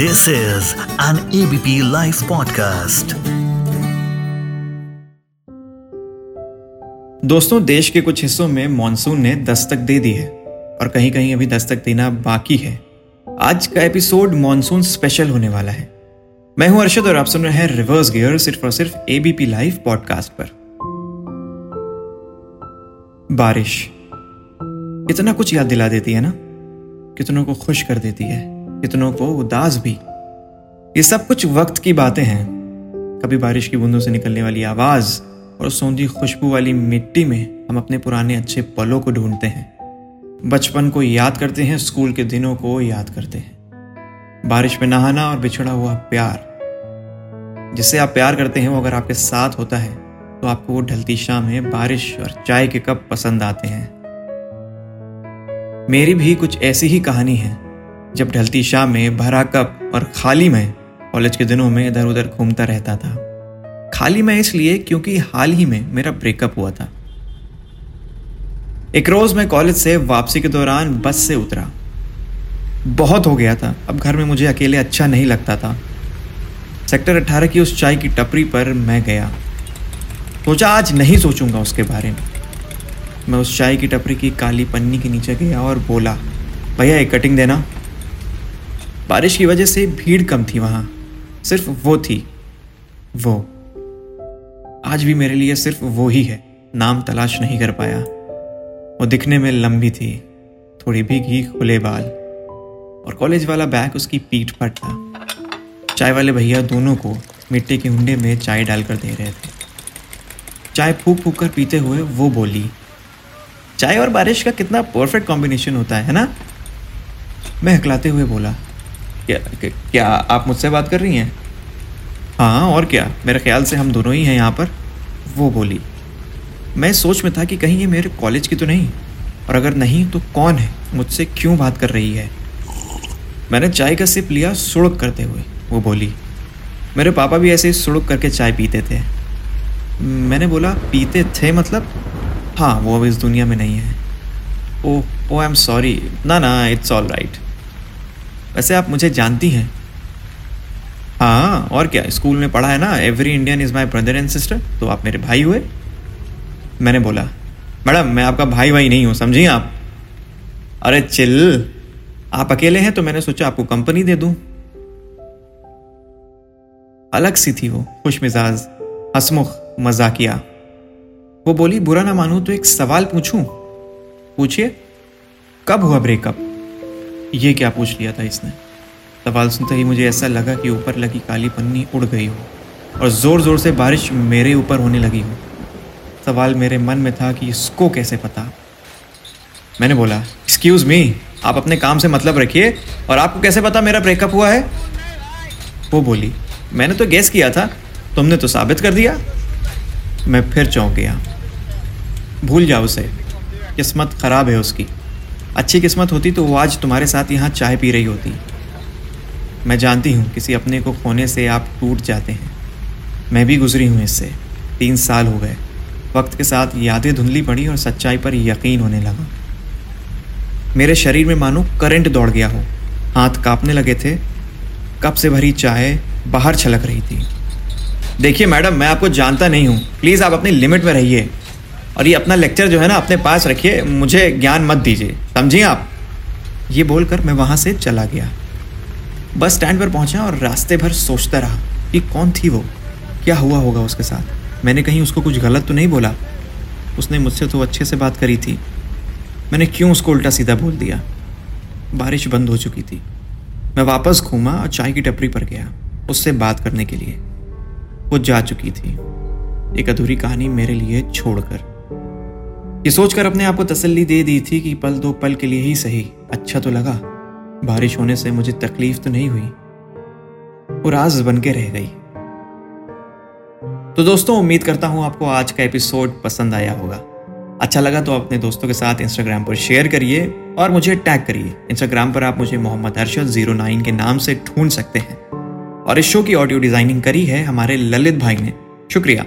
This is an ABP Life podcast. दोस्तों, देश के कुछ हिस्सों में मॉनसून ने दस्तक दे दी है और कहीं कहीं अभी दस्तक देना बाकी है। आज का एपिसोड मॉनसून स्पेशल होने वाला है। मैं हूँ अर्शद और आप सुन रहे हैं रिवर्स गियर सिर्फ़ और सिर्फ़ एबीपी लाइव पॉडकास्ट पर। बारिश। कितना कुछ याद दिला देती है ना? कितनों को खुश कर देती है। कितनों को उदास भी। ये सब कुछ वक्त की बातें हैं। कभी बारिश की बूंदों से निकलने वाली आवाज़ और सौंधी खुशबू वाली मिट्टी में हम अपने पुराने अच्छे पलों को ढूंढते हैं। बचपन को याद करते हैं, स्कूल के दिनों को याद करते हैं। बारिश में नहाना और बिछड़ा हुआ प्यार। जिसे आप प्यार करते हैं, वो अगर आपके साथ होता है तो आपको वो ढलती शाम में बारिश और चाय के कप पसंद आते हैं। मेरी भी कुछ ऐसी ही कहानी है। जब ढलती शाम में भरा कप और खाली में कॉलेज के दिनों में इधर उधर घूमता रहता था। खाली मैं इसलिए क्योंकि हाल ही में मेरा ब्रेकअप हुआ था। एक रोज मैं कॉलेज से वापसी के दौरान बस से उतरा। बहुत हो गया था। अब घर में मुझे अकेले अच्छा नहीं लगता था। सेक्टर 18 की उस चाय की टपरी पर मैं गया। सोचा आज नहीं सोचूँगा उसके बारे में। मैं उस चाय की टपरी की काली पन्नी के नीचे गया और बोला, भैया, एक कटिंग देना। बारिश की वजह से भीड़ कम थी वहाँ। सिर्फ़ वो थी। वो। आज भी मेरे लिए सिर्फ़ वो ही है। नाम तलाश नहीं कर पाया। वो दिखने में लंबी थी। थोड़ी भीगी, खुले बाल। और कॉलेज वाला बैग उसकी पीठ पर था। चाय वाले भैया दोनों को मिट्टी के हुंडे में चाय डालकर दे रहे थे। चाय फूक फूक कर पीते हुए वो बोली, चाय और बारिश का कितना परफेक्ट कॉम्बिनेशन होता है ना? मैं हकलाते हुए बोला क्या क्या आप मुझसे बात कर रही हैं? हाँ और क्या? मेरे ख्याल से हम दोनों ही हैं यहाँ पर। वो बोली, मैं सोच में था कि कहीं ये मेरे कॉलेज की तो नहीं, और अगर नहीं तो कौन है मुझसे क्यों बात कर रही है? मैंने चाय का सिप लिया सुड़क करते हुए। वो बोली, मेरे पापा भी ऐसे ही सुड़क करके चाय पीते थे। मैंने बोला, पीते थे मतलब? हाँ वो अब इस दुनिया में नहीं है। ओ ओ आई एम सॉरी ना ना इट्स ऑल राइट वैसे आप मुझे जानती हैं। हाँ और क्या? स्कूल में पढ़ा है ना? Every Indian is my brother and sister तो आप मेरे भाई हुए? मैंने बोला, मैडम, मैं आपका भाई भाई नहीं हूँ समझिए आप? अरे चिल, आप अकेले हैं तो मैंने सोचा आपको कंपनी दे दूँ। अलग सी थी वो खुश मिजाज हसमुख, मजाकिया। वो बोली, बुरा ना मानू तो एक सवाल पूछूँ। पूछिए, कब हुआ ब्रेकअप ये क्या पूछ लिया था इसने? सवाल सुनते ही मुझे ऐसा लगा कि ऊपर लगी काली पन्नी उड़ गई हो और ज़ोर ज़ोर से बारिश मेरे ऊपर होने लगी हो। सवाल मेरे मन में था कि इसको कैसे पता? मैंने बोला एक्सक्यूज़ मी आप अपने काम से मतलब रखिए और आपको कैसे पता मेरा ब्रेकअप हुआ है? वो बोली, मैंने तो गैस किया था, तुमने तो साबित कर दिया। मैं फिर चौंक गया। भूल जाओ उसे, किस्मत ख़राब है उसकी। अच्छी किस्मत होती तो वो आज तुम्हारे साथ यहाँ चाय पी रही होती। मैं जानती हूँ, किसी अपने को खोने से आप टूट जाते हैं। मैं भी गुजरी हूँ इससे। तीन साल हो गए। वक्त के साथ यादें धुंधली पड़ी और सच्चाई पर यकीन होने लगा। मेरे शरीर में मानो करंट दौड़ गया हो। हाथ कांपने लगे थे। कप से भरी चाय बाहर छलक रही थी। देखिए मैडम, मैं आपको जानता नहीं हूँ। प्लीज़ आप अपनी लिमिट में रहिए। और ये अपना लेक्चर जो है ना अपने पास रखिए, मुझे ज्ञान मत दीजिए। समझिए आप? ये बोलकर मैं वहाँ से चला गया। बस स्टैंड पर पहुँचा और रास्ते भर सोचता रहा कि कौन थी वो? क्या हुआ होगा उसके साथ? मैंने कहीं उसको कुछ गलत तो नहीं बोला? उसने मुझसे तो अच्छे से बात करी थी। मैंने क्यों उसको उल्टा सीधा बोल दिया? बारिश बंद हो चुकी थी। मैं वापस घूमा और चाय की टपरी पर गया, उससे बात करने के लिए। वो जा चुकी थी। एक अधूरी कहानी मेरे लिए छोड़कर। ये सोचकर अपने आप को तसल्ली दे दी थी कि पल दो पल के लिए ही सही। अच्छा तो लगा। बारिश होने से मुझे तकलीफ़ तो नहीं हुई। वो राज बन के रह गई। तो दोस्तों, उम्मीद करता हूँ आपको आज का एपिसोड पसंद आया होगा। अच्छा लगा तो अपने दोस्तों के साथ इंस्टाग्राम पर शेयर करिए और मुझे टैग करिए। इंस्टाग्राम पर आप मुझे मोहम्मद अरशद ज़ीरो नाइन के नाम से ढूंढ सकते हैं। और इस शो की ऑडियो डिज़ाइनिंग करी है हमारे ललित भाई ने। शुक्रिया।